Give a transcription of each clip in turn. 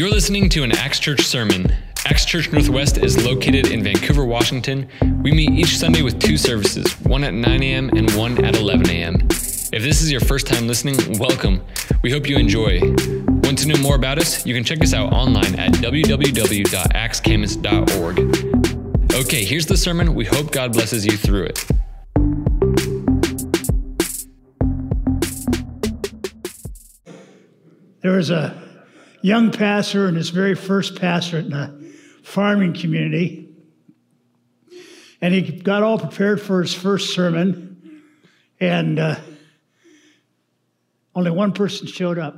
You're listening to an Axe Church sermon. Axe Church Northwest is located in Vancouver, Washington. We meet each Sunday with two services, one at 9 a.m. and one at 11 a.m. If this is your first time listening, welcome. We hope you enjoy. Want to know more about us? You can check us out online at www.axcamus.org. Okay, here's the sermon. We hope God blesses you through it. There was a young pastor and his very first pastorate in a farming community. And he got all prepared for his first sermon, and uh, only one person showed up.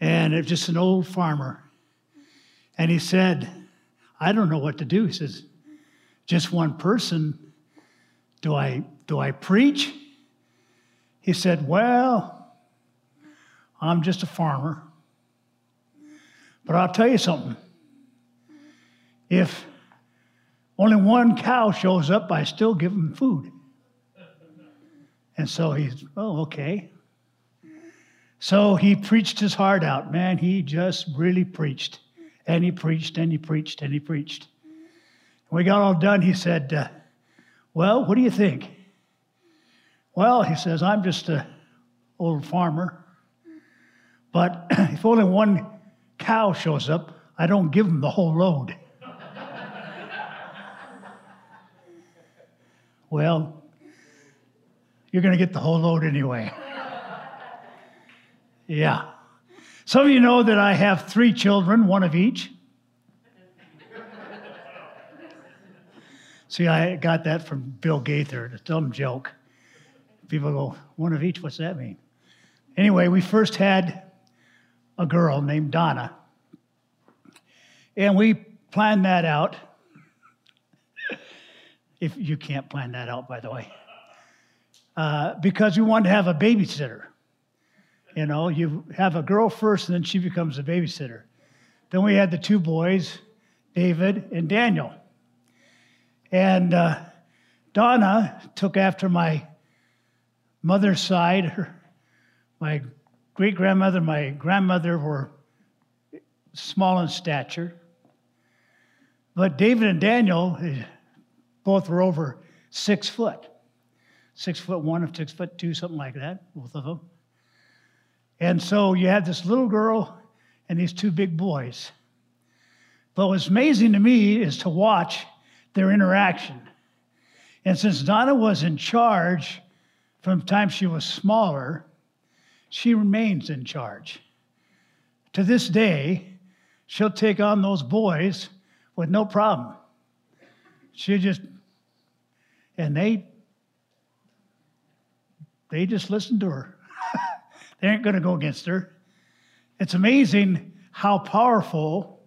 And it was just an old farmer. And he said, I don't know what to do. He says, just one person. Do I do I preach? He said, Well, I'm just a farmer. But I'll tell you something. If only one cow shows up, I still give him food. And so he's, oh, okay. So he preached his heart out. Man, he just really preached. And he preached and he preached and he preached. When we got all done, he said, uh, Well, what do you think? Well, he says, I'm just an old farmer. But if only one cow shows up, I don't give them the whole load. well, you're going to get the whole load anyway. yeah. Some of you know that I have three children, one of each. See, I got that from Bill Gaither, a dumb joke. People go, one of each, what's that mean? Anyway, we first had a girl named Donna. And we planned that out. if you can't plan that out, by the way, uh, because we wanted to have a babysitter. You know, you have a girl first, and then she becomes a babysitter. Then we had the two boys, David and Daniel. And uh, Donna took after my mother's side, her, my great grandmother, my grandmother were small in stature. But David and Daniel eh, both were over six foot. Six foot one or six foot two, something like that, both of them. And so you had this little girl and these two big boys. But what's amazing to me is to watch their interaction. And since Donna was in charge from the time she was smaller, she remains in charge. To this day, she'll take on those boys with no problem. She just, and they, they just listen to her. they ain't going to go against her. It's amazing how powerful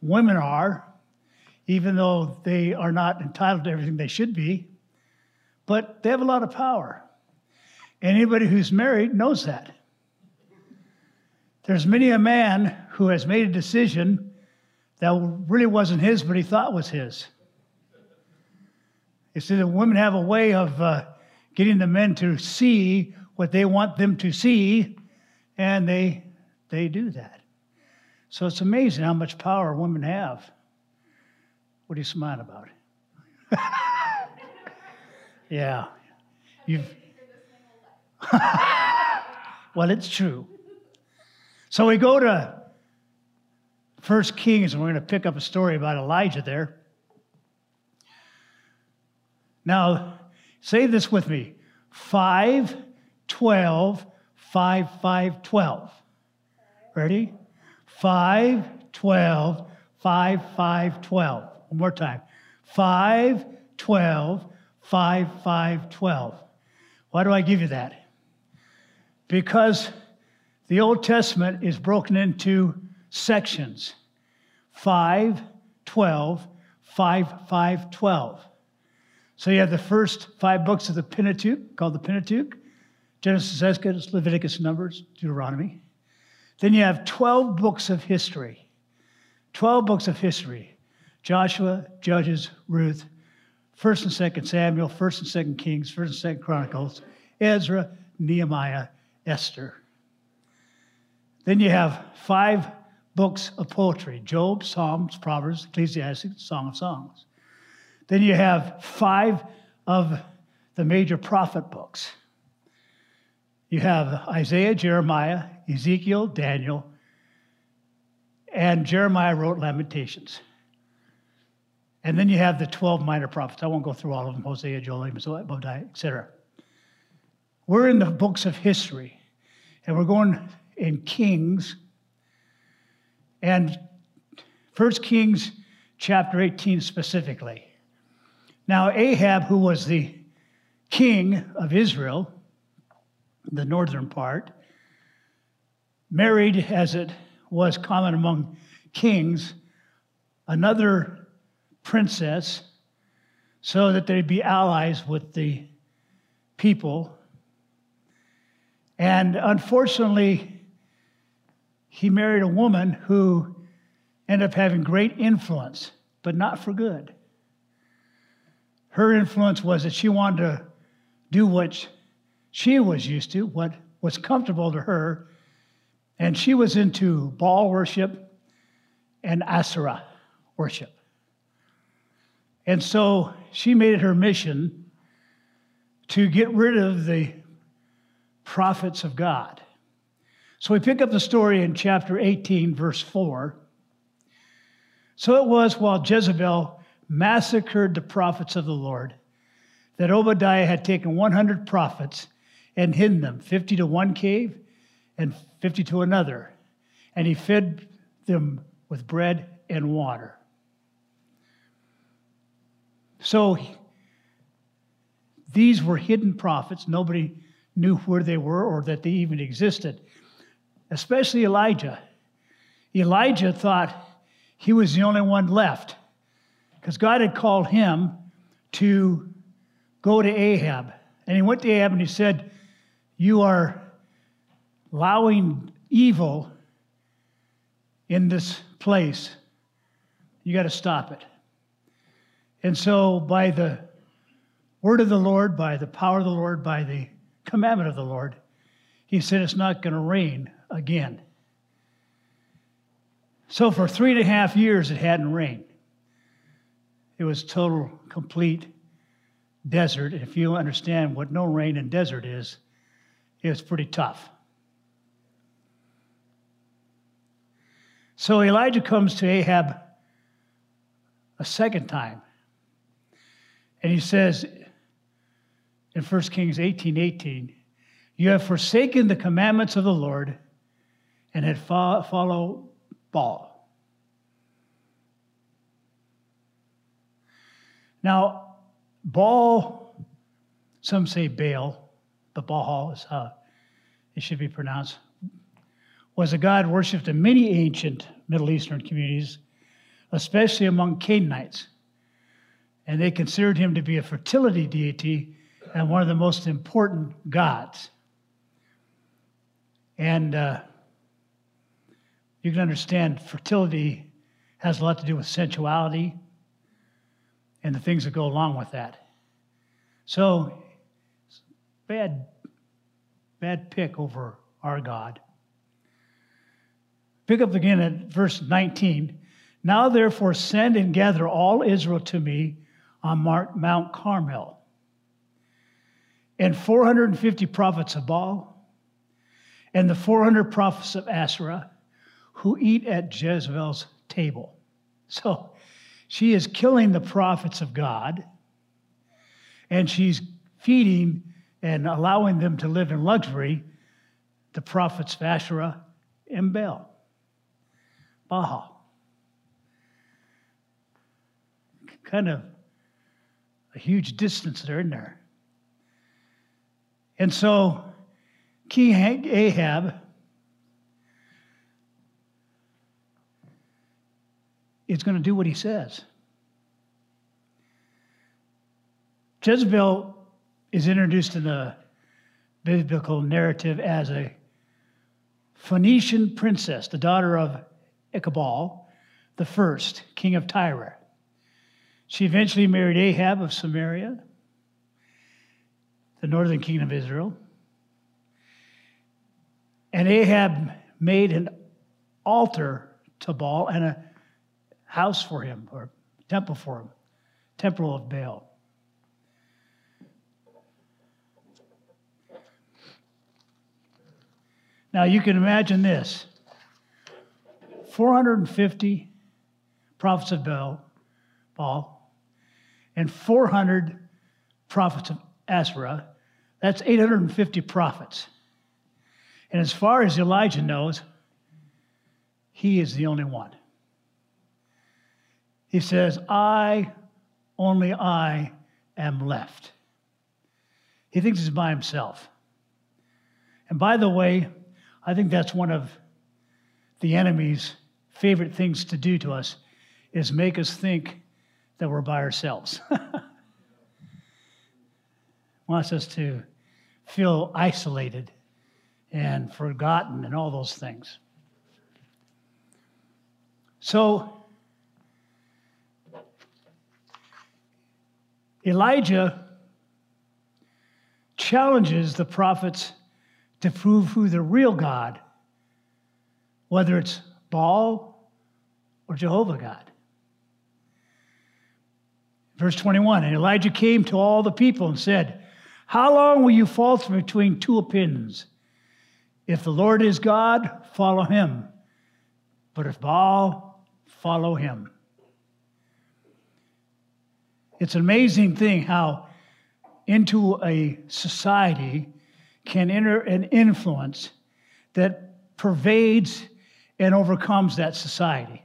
women are, even though they are not entitled to everything they should be, but they have a lot of power. Anybody who's married knows that. There's many a man who has made a decision that really wasn't his, but he thought was his. You see, the women have a way of uh, getting the men to see what they want them to see, and they they do that. So it's amazing how much power women have. What are you smiling about? yeah, you've well, it's true. So we go to First Kings, and we're going to pick up a story about Elijah there. Now, say this with me 5, 12, 5, 5, 12. Ready? 5, 12, 5, 5, 12. One more time. 5, 12, 5, 5, 12. Why do I give you that? Because the Old Testament is broken into sections 5, 12, 5, 5, 12. So you have the first five books of the Pentateuch, called the Pentateuch Genesis, Exodus, Leviticus, Numbers, Deuteronomy. Then you have 12 books of history. 12 books of history Joshua, Judges, Ruth, 1st and 2nd Samuel, 1st and 2nd Kings, 1st and 2nd Chronicles, Ezra, Nehemiah, Esther. Then you have five books of poetry Job, Psalms, Proverbs, Ecclesiastes, Song of Songs. Then you have five of the major prophet books. You have Isaiah, Jeremiah, Ezekiel, Daniel, and Jeremiah wrote Lamentations. And then you have the 12 minor prophets. I won't go through all of them Hosea, Joel, Amos, Obadiah, etc. We're in the books of history, and we're going in Kings. And First Kings chapter 18 specifically. Now, Ahab, who was the king of Israel, the northern part, married, as it was common among kings, another princess so that they'd be allies with the people. And unfortunately, he married a woman who ended up having great influence, but not for good. Her influence was that she wanted to do what she was used to, what was comfortable to her, and she was into Baal worship and Asherah worship. And so she made it her mission to get rid of the prophets of God. So we pick up the story in chapter 18, verse 4. So it was while Jezebel massacred the prophets of the Lord that Obadiah had taken 100 prophets and hidden them, 50 to one cave and 50 to another. And he fed them with bread and water. So these were hidden prophets. Nobody knew where they were or that they even existed, especially Elijah. Elijah thought he was the only one left because God had called him to go to Ahab. And he went to Ahab and he said, You are allowing evil in this place. You got to stop it. And so, by the word of the Lord, by the power of the Lord, by the commandment of the Lord, he said it's not going to rain again. So, for three and a half years, it hadn't rained. It was total, complete desert. If you understand what no rain in desert is, it's pretty tough. So Elijah comes to Ahab a second time. And he says in 1 Kings 18 18, You have forsaken the commandments of the Lord and had fo- follow Baal. Now, Baal, some say Baal, but Baal is how it should be pronounced, was a god worshipped in many ancient Middle Eastern communities, especially among Canaanites and they considered him to be a fertility deity and one of the most important gods. And uh, you can understand fertility has a lot to do with sensuality and the things that go along with that. So, bad, bad pick over our God. Pick up again at verse 19. Now, therefore, send and gather all Israel to me on Mount Carmel. And 450 prophets of Baal and the 400 prophets of Asherah who eat at Jezebel's table. So she is killing the prophets of God and she's feeding and allowing them to live in luxury the prophets of Asherah and Baal. Baal. Kind of a huge distance there in there. And so King Ahab is going to do what he says. Jezebel is introduced in the biblical narrative as a Phoenician princess, the daughter of Ichabod the first, king of Tyre. She eventually married Ahab of Samaria, the northern kingdom of Israel. And Ahab made an altar to Baal and a house for him, or temple for him, temple of Baal. Now you can imagine this 450 prophets of Baal, Baal and 400 prophets of Asherah. That's 850 prophets. And as far as Elijah knows, he is the only one. He says, I, only I, am left. He thinks he's by himself. And by the way, I think that's one of the enemy's favorite things to do to us is make us think that we're by ourselves. Wants us to feel isolated and forgotten and all those things. So, Elijah challenges the prophets to prove who the real God, whether it's Baal or Jehovah God. Verse 21 And Elijah came to all the people and said, How long will you falter between two opinions? If the Lord is God, follow him. But if Baal, follow him. It's an amazing thing how into a society can enter an influence that pervades and overcomes that society.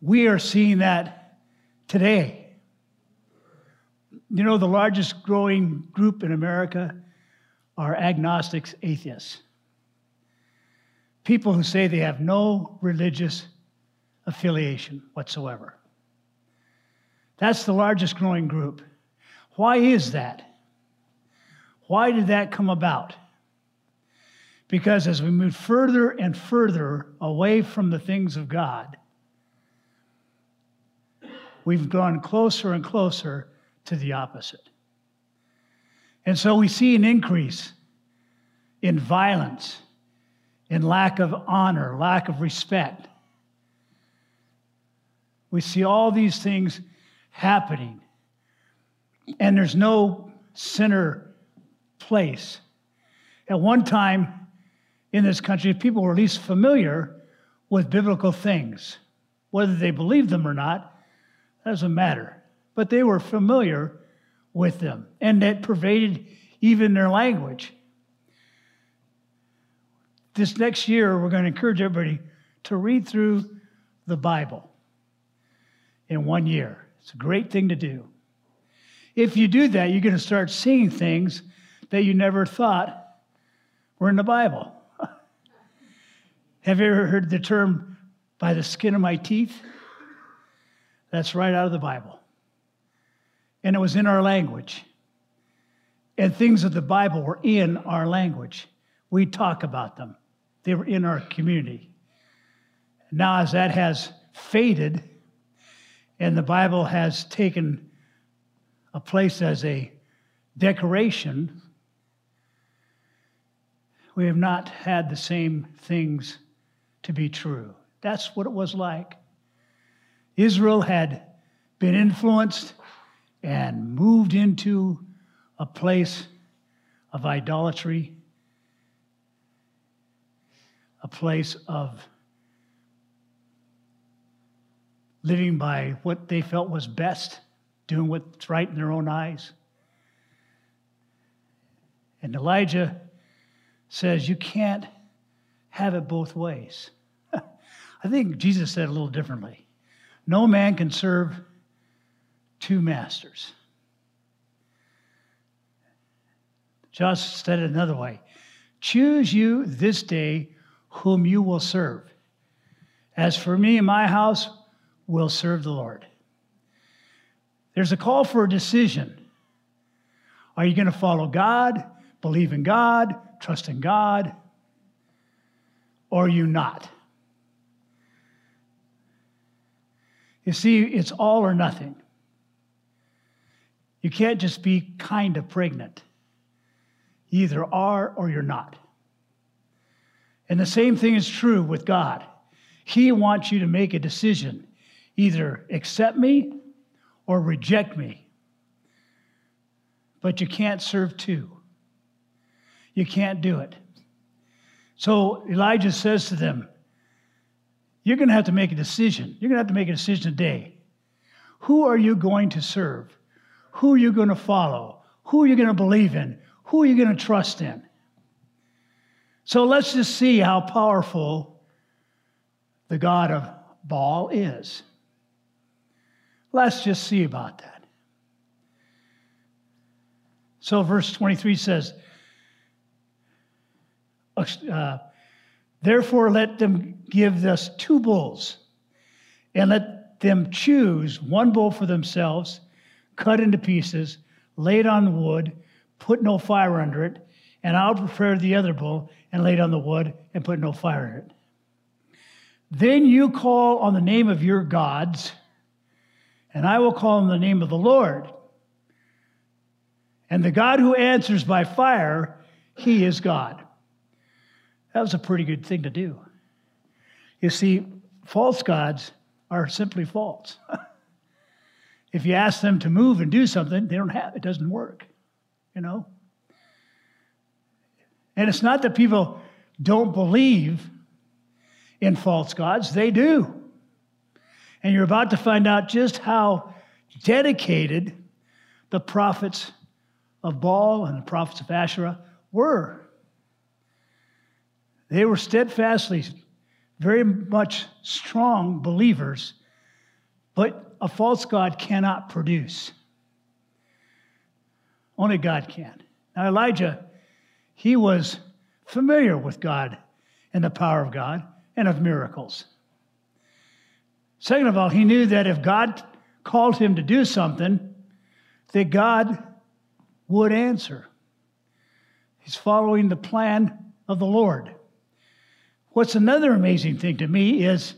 We are seeing that today. You know, the largest growing group in America are agnostics, atheists. People who say they have no religious affiliation whatsoever. That's the largest growing group. Why is that? Why did that come about? Because as we move further and further away from the things of God, we've gone closer and closer to the opposite. And so we see an increase in violence, in lack of honor, lack of respect. We see all these things happening, and there's no center place. At one time in this country, people were at least familiar with biblical things. Whether they believed them or not doesn't matter. But they were familiar with them, and that pervaded even their language. This next year, we're going to encourage everybody to read through the Bible in one year. It's a great thing to do. If you do that, you're going to start seeing things that you never thought were in the Bible. Have you ever heard the term by the skin of my teeth? That's right out of the Bible. And it was in our language. And things of the Bible were in our language. We talk about them, they were in our community. Now, as that has faded, and the Bible has taken a place as a decoration, we have not had the same things to be true. That's what it was like. Israel had been influenced and moved into a place of idolatry, a place of living by what they felt was best, doing what's right in their own eyes. And Elijah says, You can't have it both ways. I think Jesus said a little differently. No man can serve two masters. Just said it another way Choose you this day whom you will serve. As for me my house, will serve the Lord. There's a call for a decision. Are you going to follow God, believe in God, trust in God, or are you not? You see, it's all or nothing. You can't just be kind of pregnant. You either are or you're not. And the same thing is true with God. He wants you to make a decision either accept me or reject me. But you can't serve two. You can't do it. So Elijah says to them, You're going to have to make a decision. You're going to have to make a decision today. Who are you going to serve? Who are you going to follow? Who are you going to believe in? Who are you going to trust in? So let's just see how powerful the God of Baal is. Let's just see about that. So, verse 23 says, uh, Therefore, let them give us two bulls, and let them choose one bull for themselves, cut into pieces, lay it on wood, put no fire under it, and I'll prepare the other bull and lay it on the wood and put no fire in it. Then you call on the name of your gods, and I will call on the name of the Lord. And the God who answers by fire, he is God. That was a pretty good thing to do. You see, false gods are simply false. if you ask them to move and do something, they don't have it doesn't work. You know? And it's not that people don't believe in false gods, they do. And you're about to find out just how dedicated the prophets of Baal and the prophets of Asherah were. They were steadfastly, very much strong believers, but a false God cannot produce. Only God can. Now, Elijah, he was familiar with God and the power of God and of miracles. Second of all, he knew that if God called him to do something, that God would answer. He's following the plan of the Lord. What's another amazing thing to me is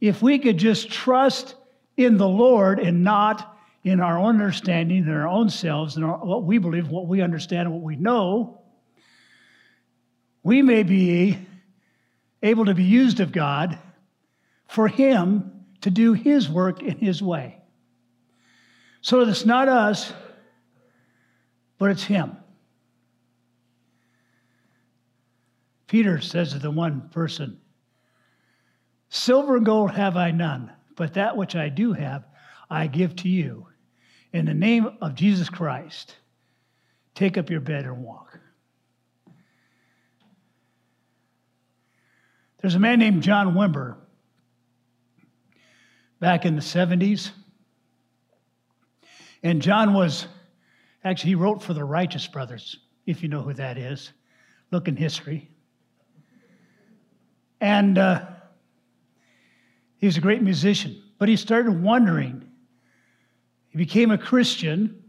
if we could just trust in the Lord and not in our own understanding and our own selves and our, what we believe, what we understand, and what we know, we may be able to be used of God for Him to do His work in His way. So it's not us, but it's Him. Peter says to the one person, Silver and gold have I none, but that which I do have, I give to you. In the name of Jesus Christ, take up your bed and walk. There's a man named John Wimber back in the 70s. And John was, actually, he wrote for the Righteous Brothers, if you know who that is. Look in history. And uh, he was a great musician, but he started wondering. He became a Christian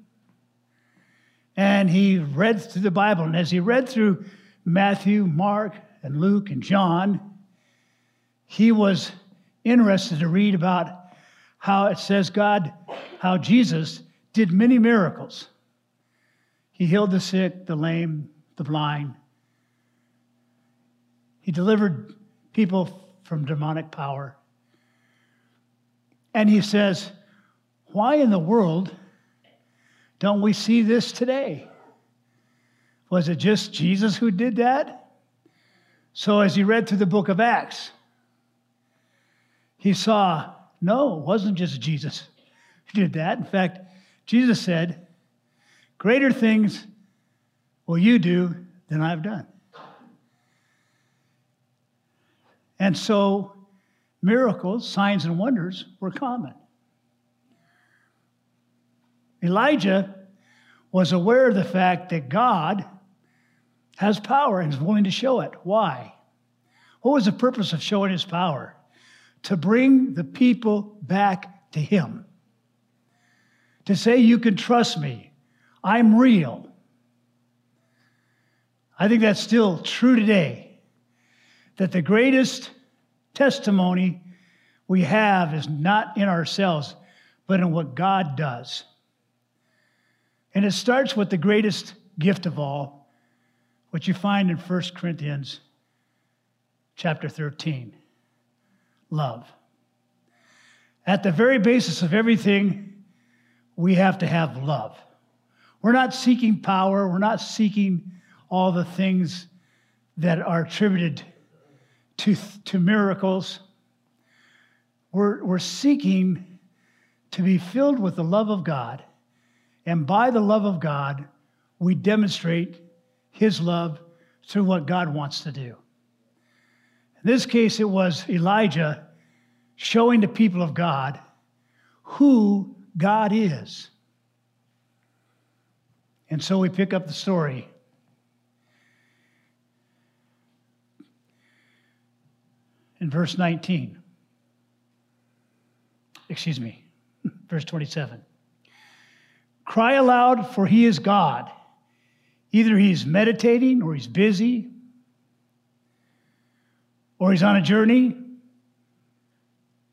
and he read through the Bible. And as he read through Matthew, Mark, and Luke, and John, he was interested to read about how it says God, how Jesus did many miracles. He healed the sick, the lame, the blind. He delivered people from demonic power. And he says, Why in the world don't we see this today? Was it just Jesus who did that? So, as he read through the book of Acts, he saw, no, it wasn't just Jesus who did that. In fact, Jesus said, Greater things will you do than I've done. And so miracles, signs, and wonders were common. Elijah was aware of the fact that God has power and is willing to show it. Why? What was the purpose of showing his power? To bring the people back to him. To say, You can trust me, I'm real. I think that's still true today that the greatest testimony we have is not in ourselves, but in what God does. And it starts with the greatest gift of all, which you find in 1 Corinthians chapter 13 love. At the very basis of everything, we have to have love. We're not seeking power, we're not seeking all the things that are attributed to, to miracles. We're, we're seeking to be filled with the love of God. And by the love of God, we demonstrate His love through what God wants to do. In this case, it was Elijah showing the people of God who God is. And so we pick up the story. In verse 19, excuse me, verse 27. Cry aloud, for he is God. Either he's meditating, or he's busy, or he's on a journey,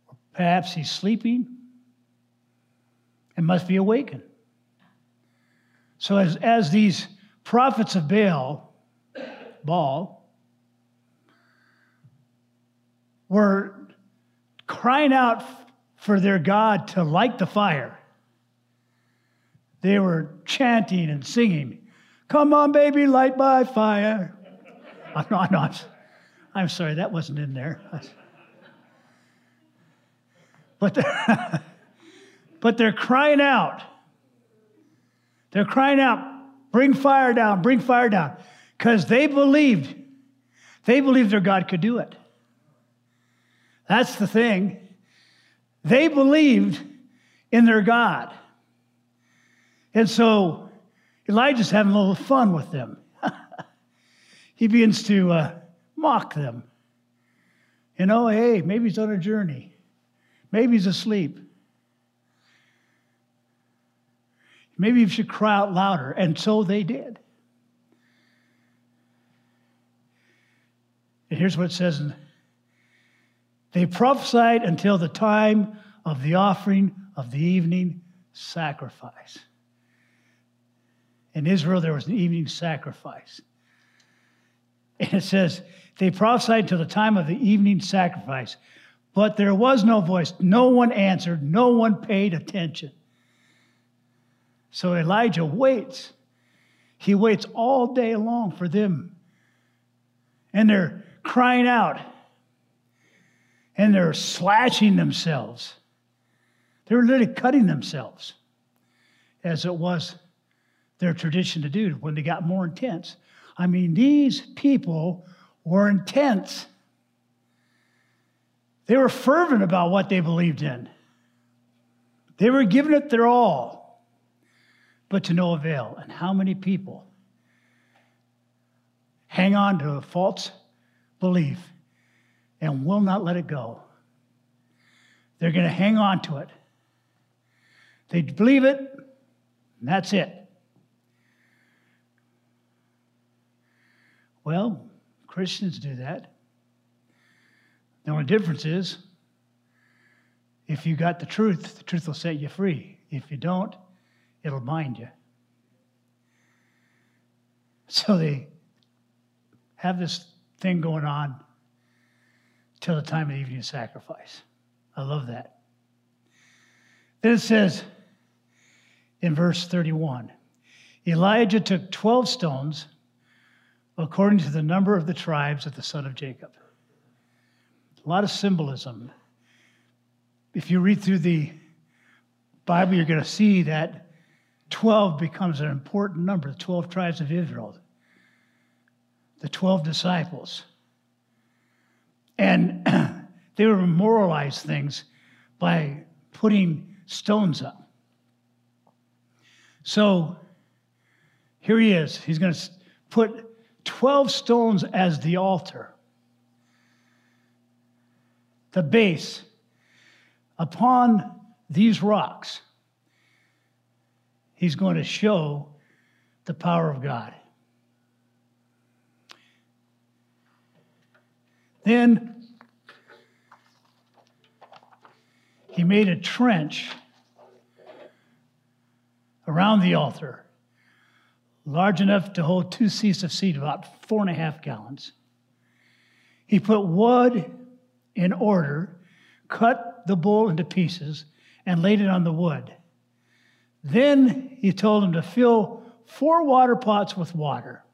or perhaps he's sleeping and must be awakened. So, as, as these prophets of Baal, Baal, were crying out for their God to light the fire, they were chanting and singing, Come on, baby, light my fire. I'm not, I'm, sorry, that wasn't in there. But they're, but they're crying out. They're crying out, bring fire down, bring fire down. Because they believed, they believed their God could do it. That's the thing. They believed in their God. And so Elijah's having a little fun with them. he begins to uh, mock them. You know, hey, maybe he's on a journey. Maybe he's asleep. Maybe you should cry out louder. And so they did. And here's what it says They prophesied until the time of the offering of the evening sacrifice. In Israel, there was an evening sacrifice. And it says, they prophesied till the time of the evening sacrifice, but there was no voice. No one answered. No one paid attention. So Elijah waits. He waits all day long for them. And they're crying out. And they're slashing themselves. They're literally cutting themselves, as it was their tradition to do when they got more intense. I mean, these people were intense. They were fervent about what they believed in. They were giving it their all, but to no avail. And how many people hang on to a false belief and will not let it go? They're going to hang on to it they believe it, and that's it. Well, Christians do that. The only difference is if you got the truth, the truth will set you free. If you don't, it'll bind you. So they have this thing going on till the time of the evening sacrifice. I love that. Then it says, in verse 31. Elijah took 12 stones according to the number of the tribes of the son of Jacob. A lot of symbolism. If you read through the Bible, you're going to see that 12 becomes an important number the 12 tribes of Israel, the 12 disciples. And they would memorialize things by putting stones up. So here he is. He's going to put 12 stones as the altar, the base. Upon these rocks, he's going to show the power of God. Then he made a trench around the altar, large enough to hold two seahs of seed, about four and a half gallons. He put wood in order, cut the bull into pieces, and laid it on the wood. Then he told him to fill four water pots with water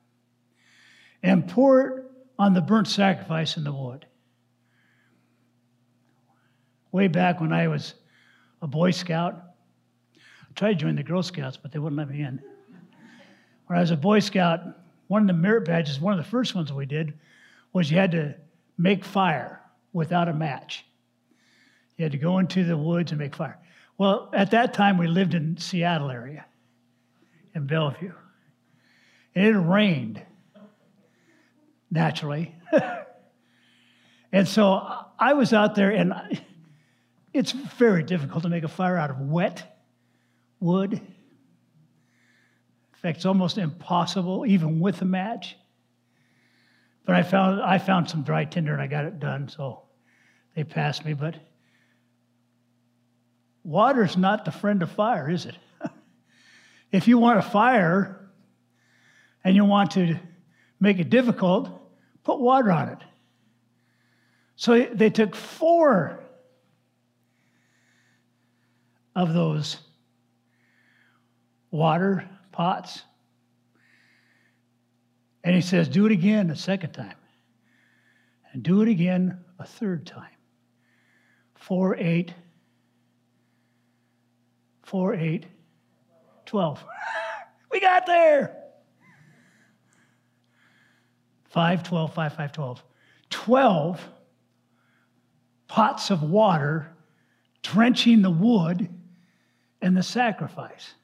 and pour it on the burnt sacrifice in the wood. Way back when I was a Boy Scout, I tried to join the Girl Scouts, but they wouldn't let me in. When I was a Boy Scout, one of the merit badges, one of the first ones we did, was you had to make fire without a match. You had to go into the woods and make fire. Well, at that time, we lived in Seattle area, in Bellevue. And it rained, naturally. and so I was out there, and it's very difficult to make a fire out of wet wood. In fact, it's almost impossible, even with a match. But I found, I found some dry tinder and I got it done, so they passed me. But water's not the friend of fire, is it? if you want a fire and you want to make it difficult, put water on it. So they took four of those water pots and he says, Do it again a second time. And do it again a third time. Four, eight, four, eight, twelve. we got there. Five, twelve, five, five, twelve. Twelve pots of water drenching the wood and the sacrifice,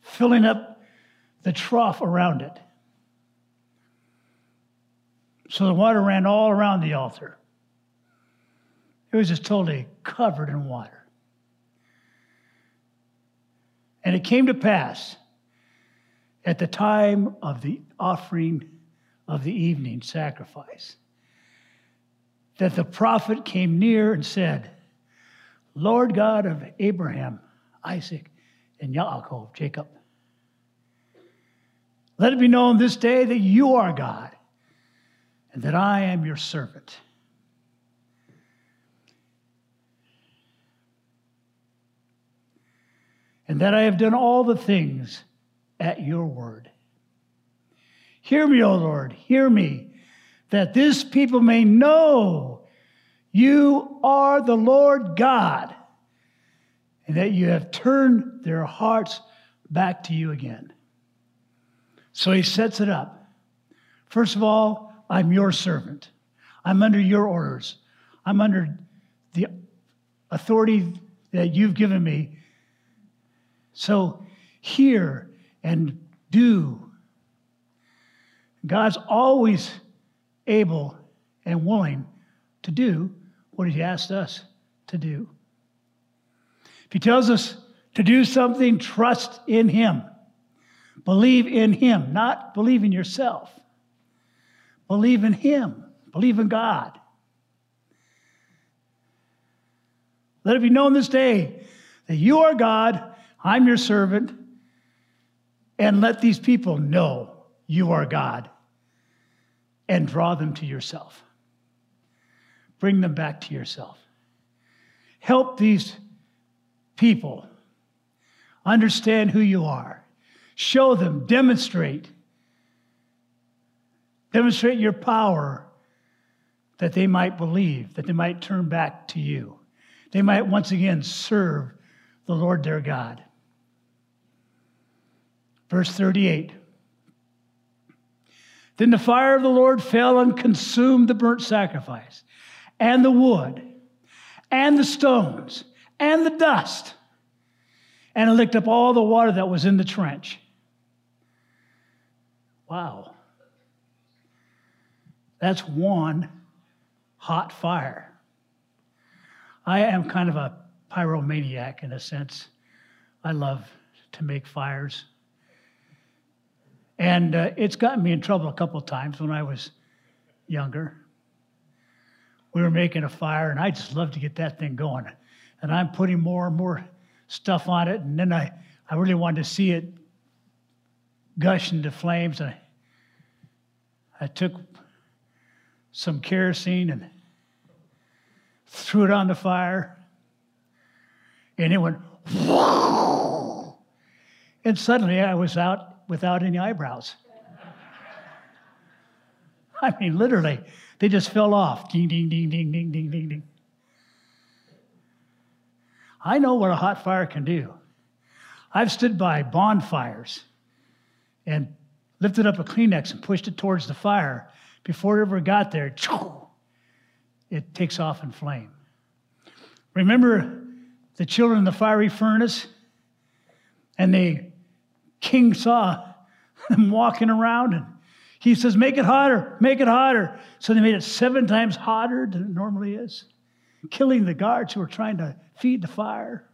filling up the trough around it. So the water ran all around the altar. It was just totally covered in water. And it came to pass at the time of the offering of the evening sacrifice that the prophet came near and said, Lord God of Abraham, Isaac, and Yaakov, Jacob, let it be known this day that you are God and that I am your servant. And that I have done all the things at your word. Hear me, O Lord, hear me, that this people may know you are the Lord God, and that you have turned their hearts back to you again. So he sets it up. First of all, I'm your servant. I'm under your orders. I'm under the authority that you've given me. So hear and do. God's always able and willing to do what he asked us to do. If he tells us to do something, trust in him. Believe in Him, not believe in yourself. Believe in Him, believe in God. Let it be known this day that you are God, I'm your servant, and let these people know you are God and draw them to yourself. Bring them back to yourself. Help these people understand who you are Show them, demonstrate. Demonstrate your power that they might believe, that they might turn back to you. They might once again serve the Lord their God. Verse 38 Then the fire of the Lord fell and consumed the burnt sacrifice, and the wood, and the stones, and the dust, and it licked up all the water that was in the trench. Wow. That's one hot fire. I am kind of a pyromaniac in a sense. I love to make fires. And uh, it's gotten me in trouble a couple of times when I was younger. We were making a fire, and I just love to get that thing going. And I'm putting more and more stuff on it, and then I, I really wanted to see it gush into flames. And I, I took some kerosene and threw it on the fire, and it went, and suddenly I was out without any eyebrows. I mean, literally, they just fell off. Ding, ding, ding, ding, ding, ding, ding, ding. I know what a hot fire can do. I've stood by bonfires and lifted up a Kleenex and pushed it towards the fire. Before it ever got there, it takes off in flame. Remember the children in the fiery furnace? And the king saw them walking around and he says, Make it hotter, make it hotter. So they made it seven times hotter than it normally is, killing the guards who were trying to feed the fire.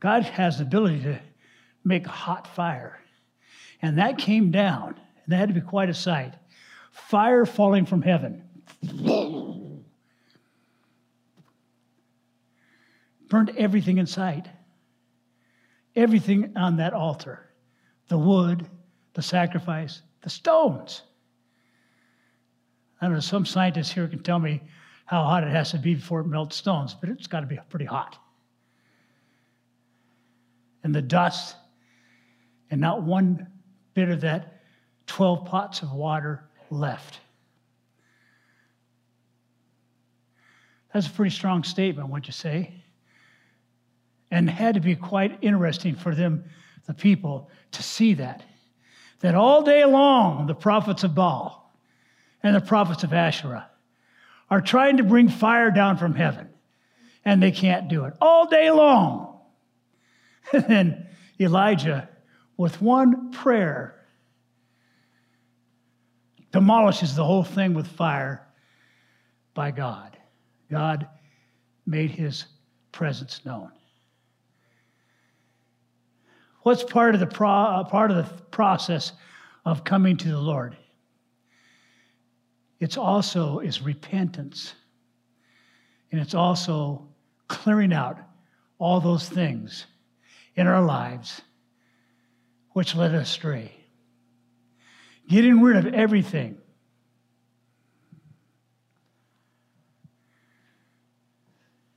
God has the ability to make a hot fire. And that came down, and that had to be quite a sight. Fire falling from heaven. Burned everything in sight. Everything on that altar the wood, the sacrifice, the stones. I don't know, some scientists here can tell me how hot it has to be before it melts stones, but it's got to be pretty hot. And the dust, and not one bit of that 12 pots of water left. That's a pretty strong statement, wouldn't you say? And had to be quite interesting for them, the people, to see that. That all day long, the prophets of Baal and the prophets of Asherah are trying to bring fire down from heaven, and they can't do it all day long. And then Elijah, with one prayer, demolishes the whole thing with fire by God. God made his presence known. What's part of the pro, uh, part of the process of coming to the Lord? It's also is repentance. And it's also clearing out all those things in our lives which led us astray. Getting rid of everything.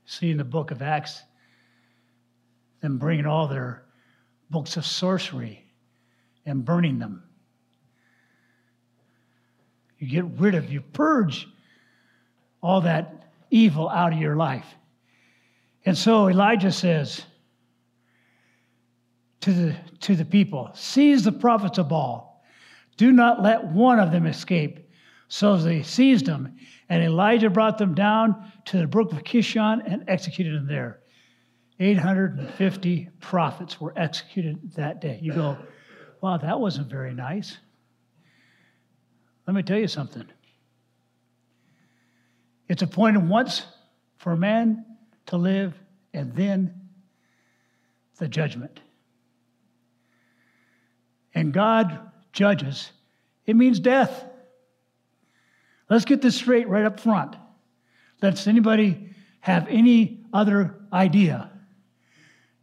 See in the book of Acts, them bringing all their books of sorcery and burning them. You get rid of, you purge all that evil out of your life. And so Elijah says to the, to the people, Seize the prophets of Baal. Do not let one of them escape. So they seized them, and Elijah brought them down to the brook of Kishon and executed them there. 850 prophets were executed that day. You go, wow, that wasn't very nice. Let me tell you something. It's appointed once for man to live, and then the judgment. And God judges, it means death. Let's get this straight right up front. Let's anybody have any other idea?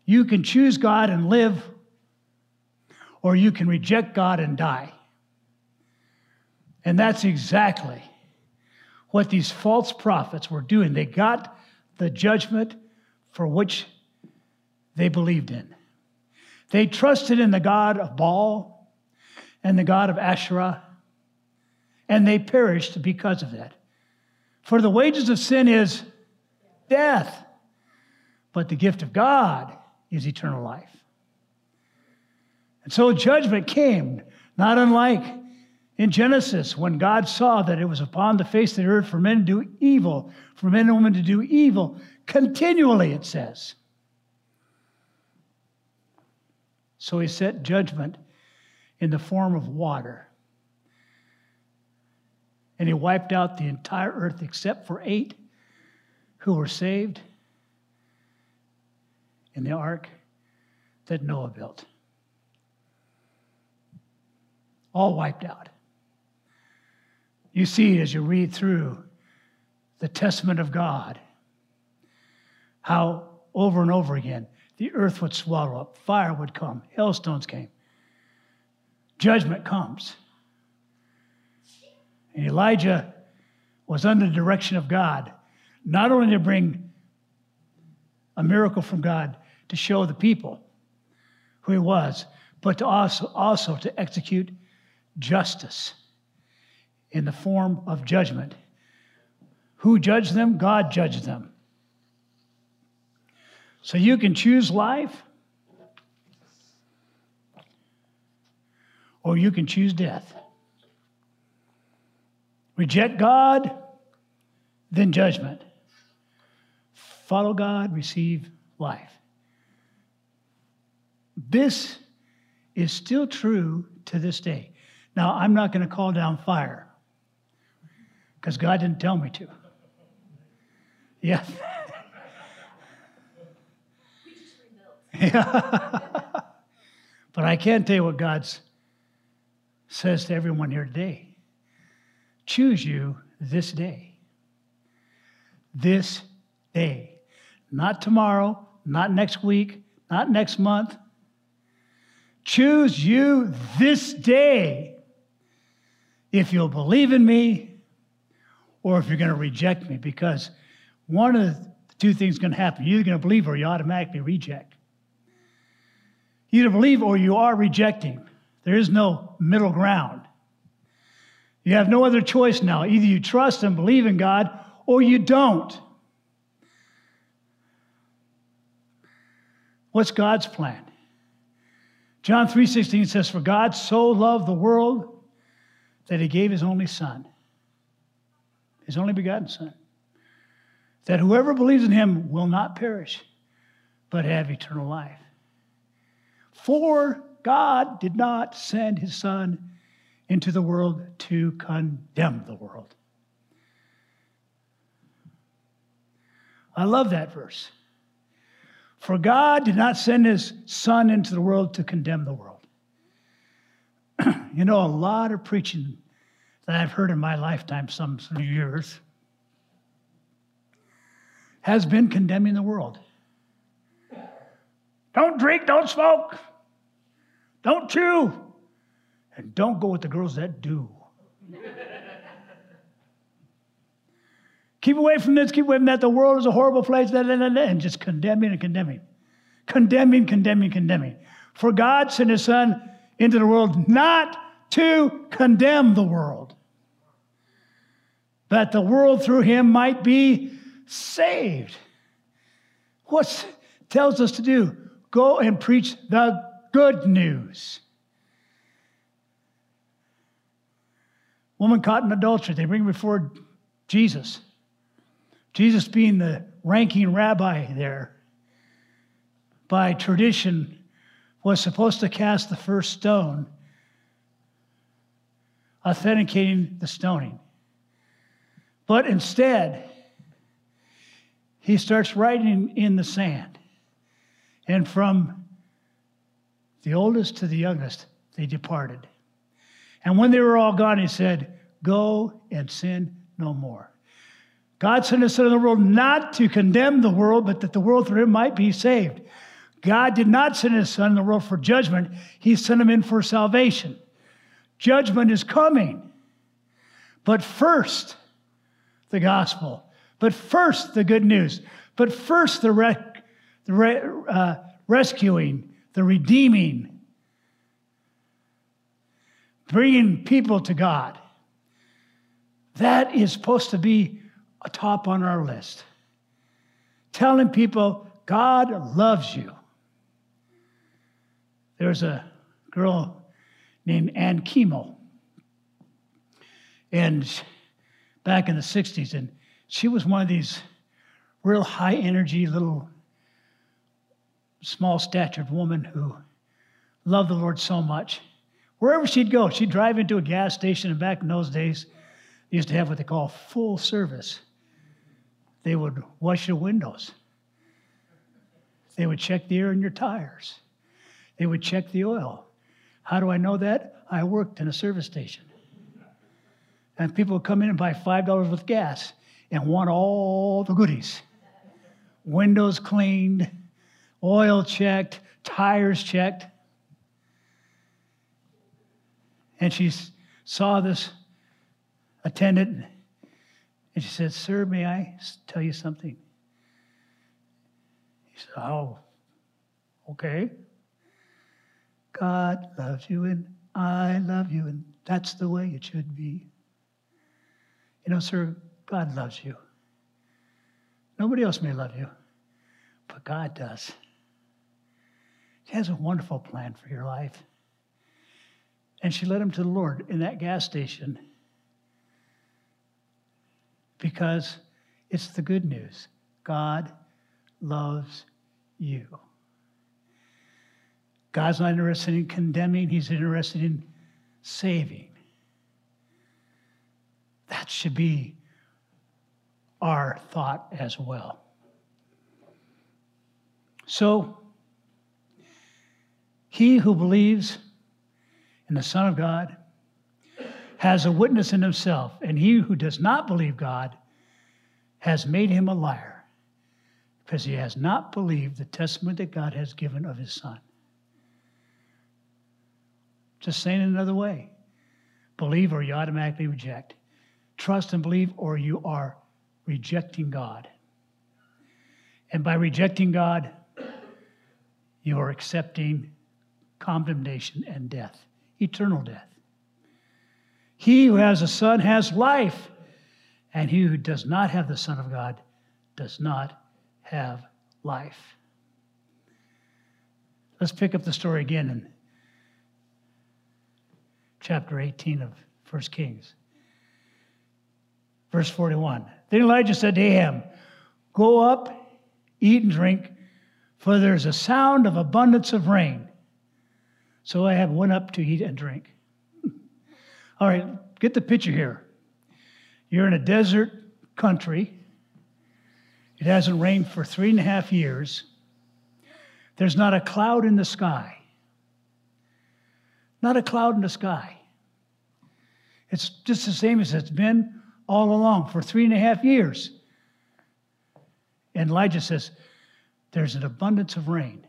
You can choose God and live, or you can reject God and die. And that's exactly what these false prophets were doing. They got the judgment for which they believed in. They trusted in the God of Baal and the God of Asherah, and they perished because of that. For the wages of sin is death, but the gift of God is eternal life. And so judgment came, not unlike in Genesis when God saw that it was upon the face of the earth for men to do evil, for men and women to do evil continually, it says. So he set judgment in the form of water. And he wiped out the entire earth except for eight who were saved in the ark that Noah built. All wiped out. You see as you read through the testament of God how over and over again the earth would swallow up, fire would come, hailstones came. judgment comes. And Elijah was under the direction of God, not only to bring a miracle from God to show the people who he was, but to also, also to execute justice in the form of judgment. Who judged them? God judged them. So you can choose life or you can choose death. Reject God, then judgment. Follow God, receive life. This is still true to this day. Now, I'm not going to call down fire because God didn't tell me to. Yeah. yeah. but I can tell you what God says to everyone here today choose you this day. This day. Not tomorrow, not next week, not next month. Choose you this day if you'll believe in me or if you're going to reject me, because one of the two things going to happen. You're going to believe or you automatically reject. You either believe or you are rejecting. There is no middle ground. You have no other choice now. Either you trust and believe in God or you don't. What's God's plan? John 3:16 says for God so loved the world that he gave his only son. His only begotten son. That whoever believes in him will not perish but have eternal life. For God did not send his son into the world to condemn the world. I love that verse. For God did not send his son into the world to condemn the world. you know, a lot of preaching that I've heard in my lifetime, some years, has been condemning the world. Don't drink, don't smoke, don't chew, and don't go with the girls that do. Keep away from this, keep away from that. The world is a horrible place, and just condemning and condemning. Condemning, condemning, condemning. For God sent his son into the world not to condemn the world, that the world through him might be saved. What tells us to do? Go and preach the good news. Woman caught in adultery, they bring before Jesus. Jesus, being the ranking rabbi there, by tradition, was supposed to cast the first stone, authenticating the stoning. But instead, he starts writing in the sand. And from the oldest to the youngest, they departed. And when they were all gone, he said, Go and sin no more. God sent his son in the world not to condemn the world, but that the world through him might be saved. God did not send his son in the world for judgment, he sent him in for salvation. Judgment is coming. But first, the gospel. But first, the good news. But first, the, the re- uh, rescuing, the redeeming, bringing people to God. That is supposed to be top on our list. Telling people God loves you. There's a girl named Ann Kemo, and back in the 60s, and she was one of these real high energy, little small statured woman who loved the Lord so much. Wherever she'd go, she'd drive into a gas station, and back in those days, they used to have what they call full service. They would wash your windows. They would check the air in your tires. They would check the oil. How do I know that? I worked in a service station. And people would come in and buy $5 worth of gas and want all the goodies windows cleaned, oil checked, tires checked. And she saw this attendant and she said, Sir, may I tell you something? He said, Oh, okay. God loves you and I love you, and that's the way it should be. You know, sir, God loves you. Nobody else may love you, but God does. He has a wonderful plan for your life. And she led him to the Lord in that gas station because it's the good news. God loves you. God's not interested in condemning, He's interested in saving. That should be our thought as well. So, he who believes in the Son of God has a witness in himself, and he who does not believe God has made him a liar because he has not believed the testimony that God has given of his Son. Just saying it another way believe or you automatically reject. Trust and believe or you are rejecting God. And by rejecting God, you are accepting condemnation and death, eternal death. He who has a son has life, and he who does not have the Son of God does not have life. Let's pick up the story again in chapter 18 of 1 Kings. Verse 41. Then Elijah said to Ahab, Go up, eat and drink, for there's a sound of abundance of rain. So Ahab went up to eat and drink. All right, get the picture here. You're in a desert country. It hasn't rained for three and a half years. There's not a cloud in the sky. Not a cloud in the sky. It's just the same as it's been all along for three and a half years. And Elijah says, There's an abundance of rain.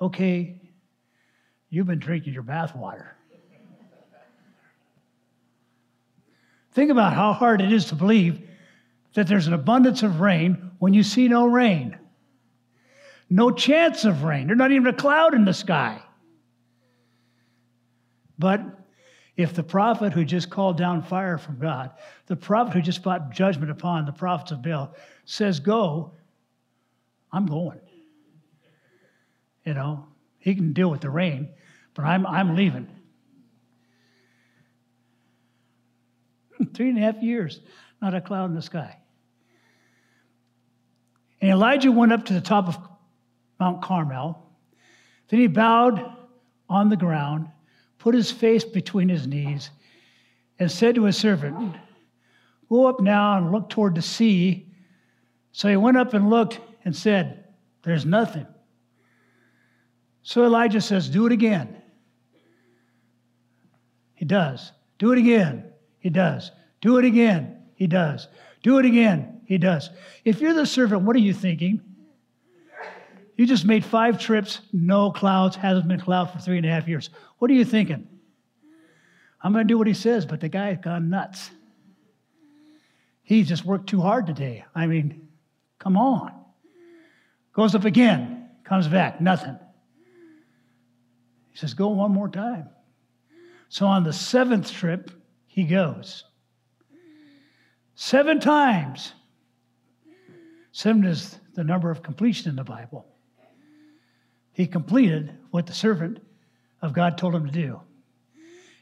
Okay, you've been drinking your bathwater. Think about how hard it is to believe that there's an abundance of rain when you see no rain. No chance of rain. There's not even a cloud in the sky. But if the prophet who just called down fire from God, the prophet who just brought judgment upon the prophets of Baal, says, Go, I'm going. You know, he can deal with the rain, but I'm, I'm leaving. Three and a half years, not a cloud in the sky. And Elijah went up to the top of Mount Carmel. Then he bowed on the ground, put his face between his knees, and said to his servant, Go up now and look toward the sea. So he went up and looked and said, There's nothing. So Elijah says, Do it again. He does. Do it again. He does. Do it again. He does. Do it again. He does. If you're the servant, what are you thinking? You just made five trips, no clouds, hasn't been cloud for three and a half years. What are you thinking? I'm going to do what he says, but the guy's gone nuts. He just worked too hard today. I mean, come on. Goes up again, comes back, nothing. He says, Go one more time. So on the seventh trip, he goes. Seven times. Seven is the number of completion in the Bible. He completed what the servant of God told him to do.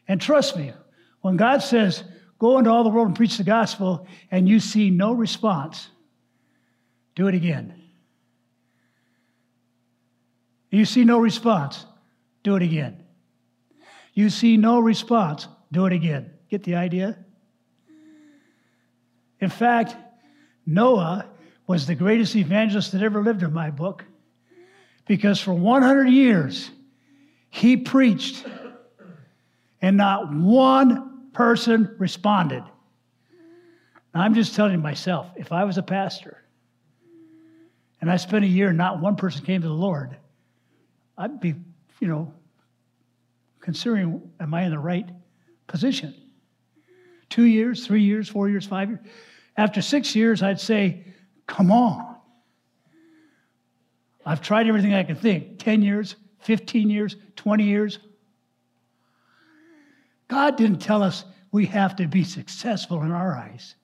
And trust me, when God says, go into all the world and preach the gospel, and you see no response, do it again. You see no response, do it again. You see no response, do it again. Get the idea? In fact, Noah was the greatest evangelist that ever lived in my book because for 100 years he preached and not one person responded. Now, I'm just telling myself, if I was a pastor and I spent a year and not one person came to the Lord, I'd be, you know, considering, am I in the right position? Two years, three years, four years, five years. After six years, I'd say, come on. I've tried everything I can think 10 years, 15 years, 20 years. God didn't tell us we have to be successful in our eyes.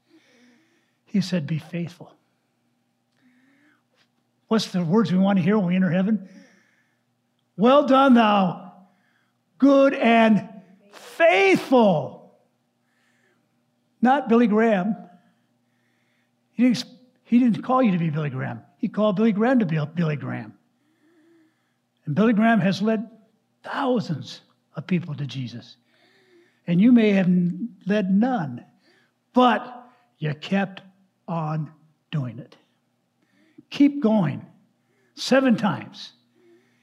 He said, be faithful. What's the words we want to hear when we enter heaven? Well done, thou good and faithful. Not Billy Graham. He didn't, he didn't call you to be Billy Graham. He called Billy Graham to be Billy Graham. And Billy Graham has led thousands of people to Jesus. And you may have led none, but you kept on doing it. Keep going. Seven times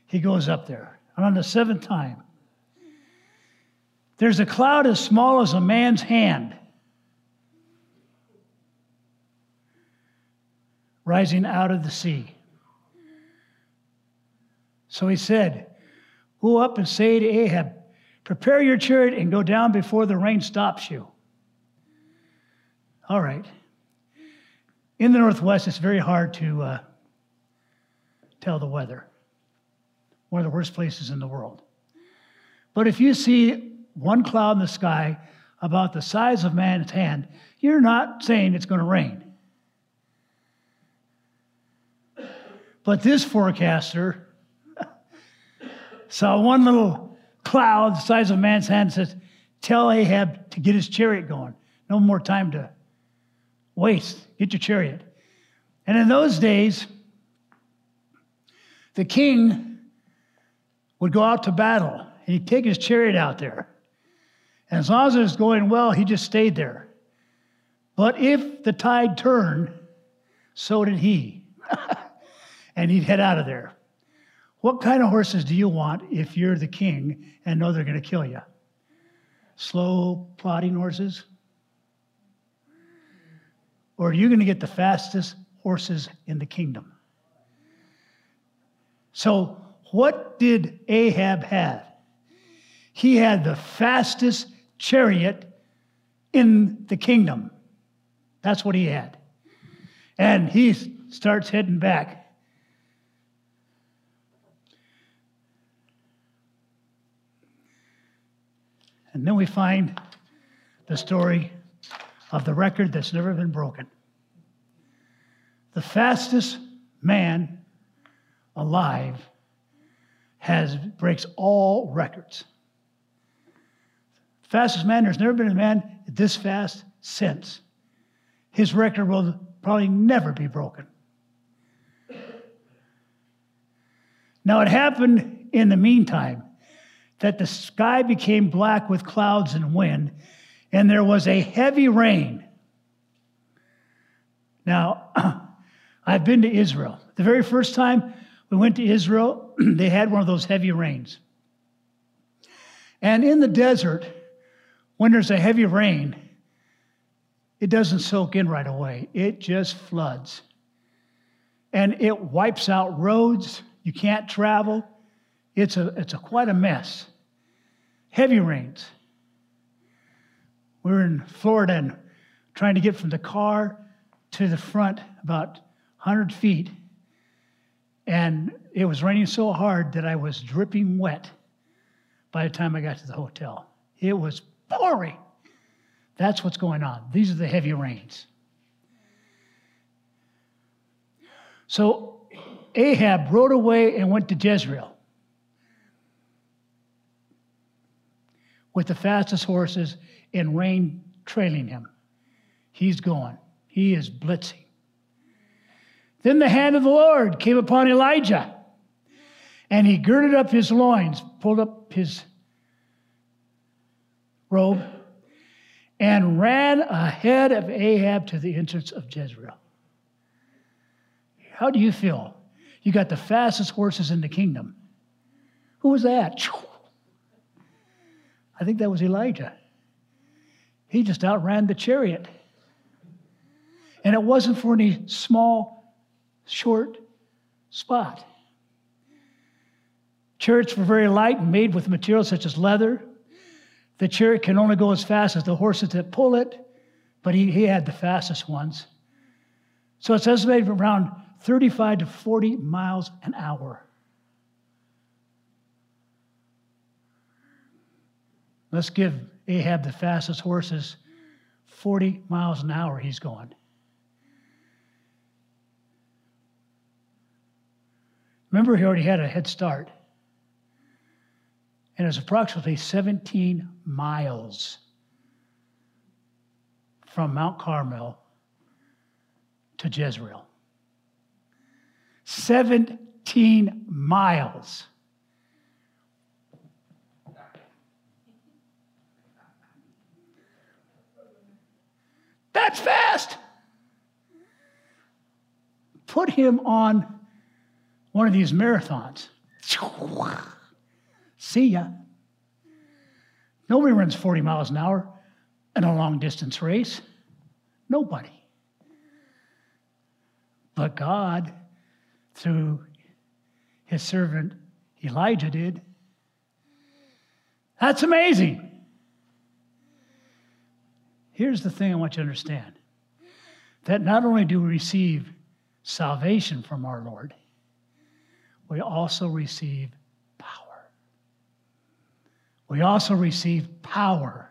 he goes up there. And on the seventh time, there's a cloud as small as a man's hand rising out of the sea. So he said, Go up and say to Ahab, Prepare your chariot and go down before the rain stops you. All right. In the Northwest, it's very hard to uh, tell the weather. One of the worst places in the world. But if you see one cloud in the sky about the size of man's hand, you're not saying it's going to rain. But this forecaster saw one little cloud the size of a man's hand and says, Tell Ahab to get his chariot going. No more time to waste. Get your chariot. And in those days, the king would go out to battle and he'd take his chariot out there. And as long as it was going well, he just stayed there. But if the tide turned, so did he. and he'd head out of there. What kind of horses do you want if you're the king and know they're going to kill you? Slow, plodding horses? Or are you going to get the fastest horses in the kingdom? So, what did Ahab have? He had the fastest chariot in the kingdom. That's what he had. And he starts heading back. And then we find the story of the record that's never been broken. The fastest man alive has breaks all records. Fastest man, there's never been a man this fast since. His record will probably never be broken. Now, it happened in the meantime that the sky became black with clouds and wind, and there was a heavy rain. Now, I've been to Israel. The very first time we went to Israel, they had one of those heavy rains. And in the desert, when there's a heavy rain, it doesn't soak in right away, it just floods. And it wipes out roads. You can't travel. It's a, it's a quite a mess. Heavy rains. We were in Florida and trying to get from the car to the front about 100 feet. And it was raining so hard that I was dripping wet by the time I got to the hotel. It was pouring. That's what's going on. These are the heavy rains. So Ahab rode away and went to Jezreel. With the fastest horses and rain trailing him. He's going, he is blitzing. Then the hand of the Lord came upon Elijah, and he girded up his loins, pulled up his robe, and ran ahead of Ahab to the entrance of Jezreel. How do you feel? You got the fastest horses in the kingdom. Who was that? I think that was Elijah. He just outran the chariot. And it wasn't for any small, short spot. Chariots were very light and made with materials such as leather. The chariot can only go as fast as the horses that pull it, but he, he had the fastest ones. So it's estimated around 35 to 40 miles an hour. Let's give Ahab the fastest horses 40 miles an hour he's going. Remember, he already had a head start. And it's approximately 17 miles from Mount Carmel to Jezreel. 17 miles. That's fast. Put him on one of these marathons. See ya. Nobody runs 40 miles an hour in a long distance race. Nobody. But God, through his servant Elijah, did. That's amazing. Here's the thing I want you to understand that not only do we receive salvation from our Lord, we also receive power. we also receive power.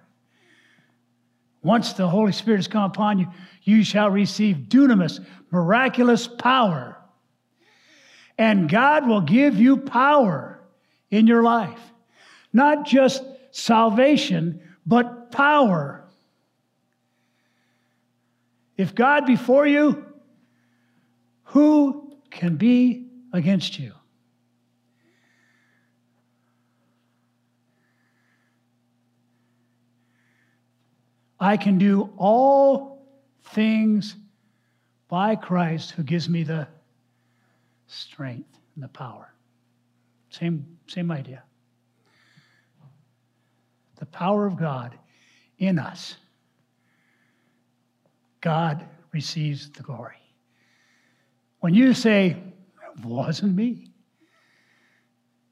Once the Holy Spirit has come upon you, you shall receive dunamis, miraculous power. And God will give you power in your life. Not just salvation, but power. If God be for you, who can be against you? I can do all things by Christ who gives me the strength and the power. Same, same idea. The power of God in us. God receives the glory. When you say, it wasn't me,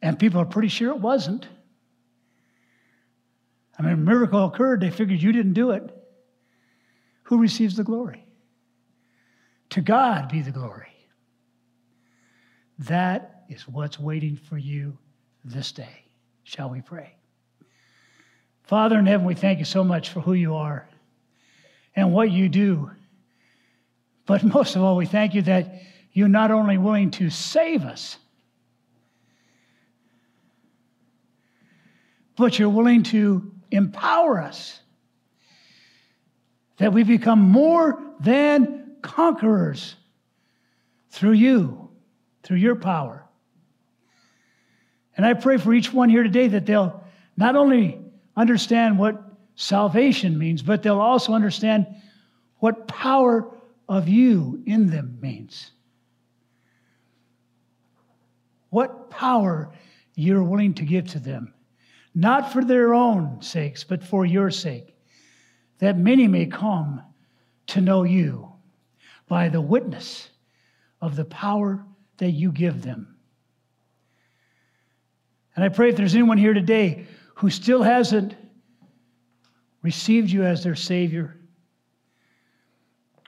and people are pretty sure it wasn't, I mean, a miracle occurred. They figured you didn't do it. Who receives the glory? To God be the glory. That is what's waiting for you this day. Shall we pray? Father in heaven, we thank you so much for who you are and what you do. But most of all, we thank you that you're not only willing to save us, but you're willing to empower us that we become more than conquerors through you, through your power. And I pray for each one here today that they'll not only understand what salvation means, but they'll also understand what power of you in them means. What power you're willing to give to them not for their own sakes, but for your sake, that many may come to know you by the witness of the power that you give them. And I pray if there's anyone here today who still hasn't received you as their Savior,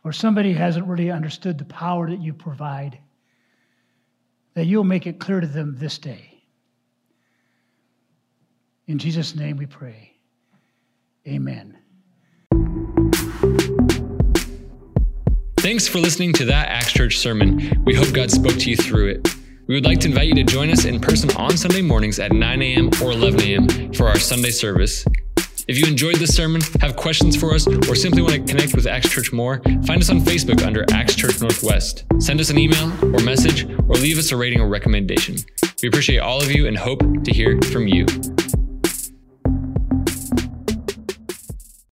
or somebody hasn't really understood the power that you provide, that you'll make it clear to them this day. In Jesus' name we pray. Amen. Thanks for listening to that Acts Church sermon. We hope God spoke to you through it. We would like to invite you to join us in person on Sunday mornings at 9 a.m. or 11 a.m. for our Sunday service. If you enjoyed this sermon, have questions for us, or simply want to connect with Axe Church more, find us on Facebook under Axe Church Northwest. Send us an email or message, or leave us a rating or recommendation. We appreciate all of you and hope to hear from you.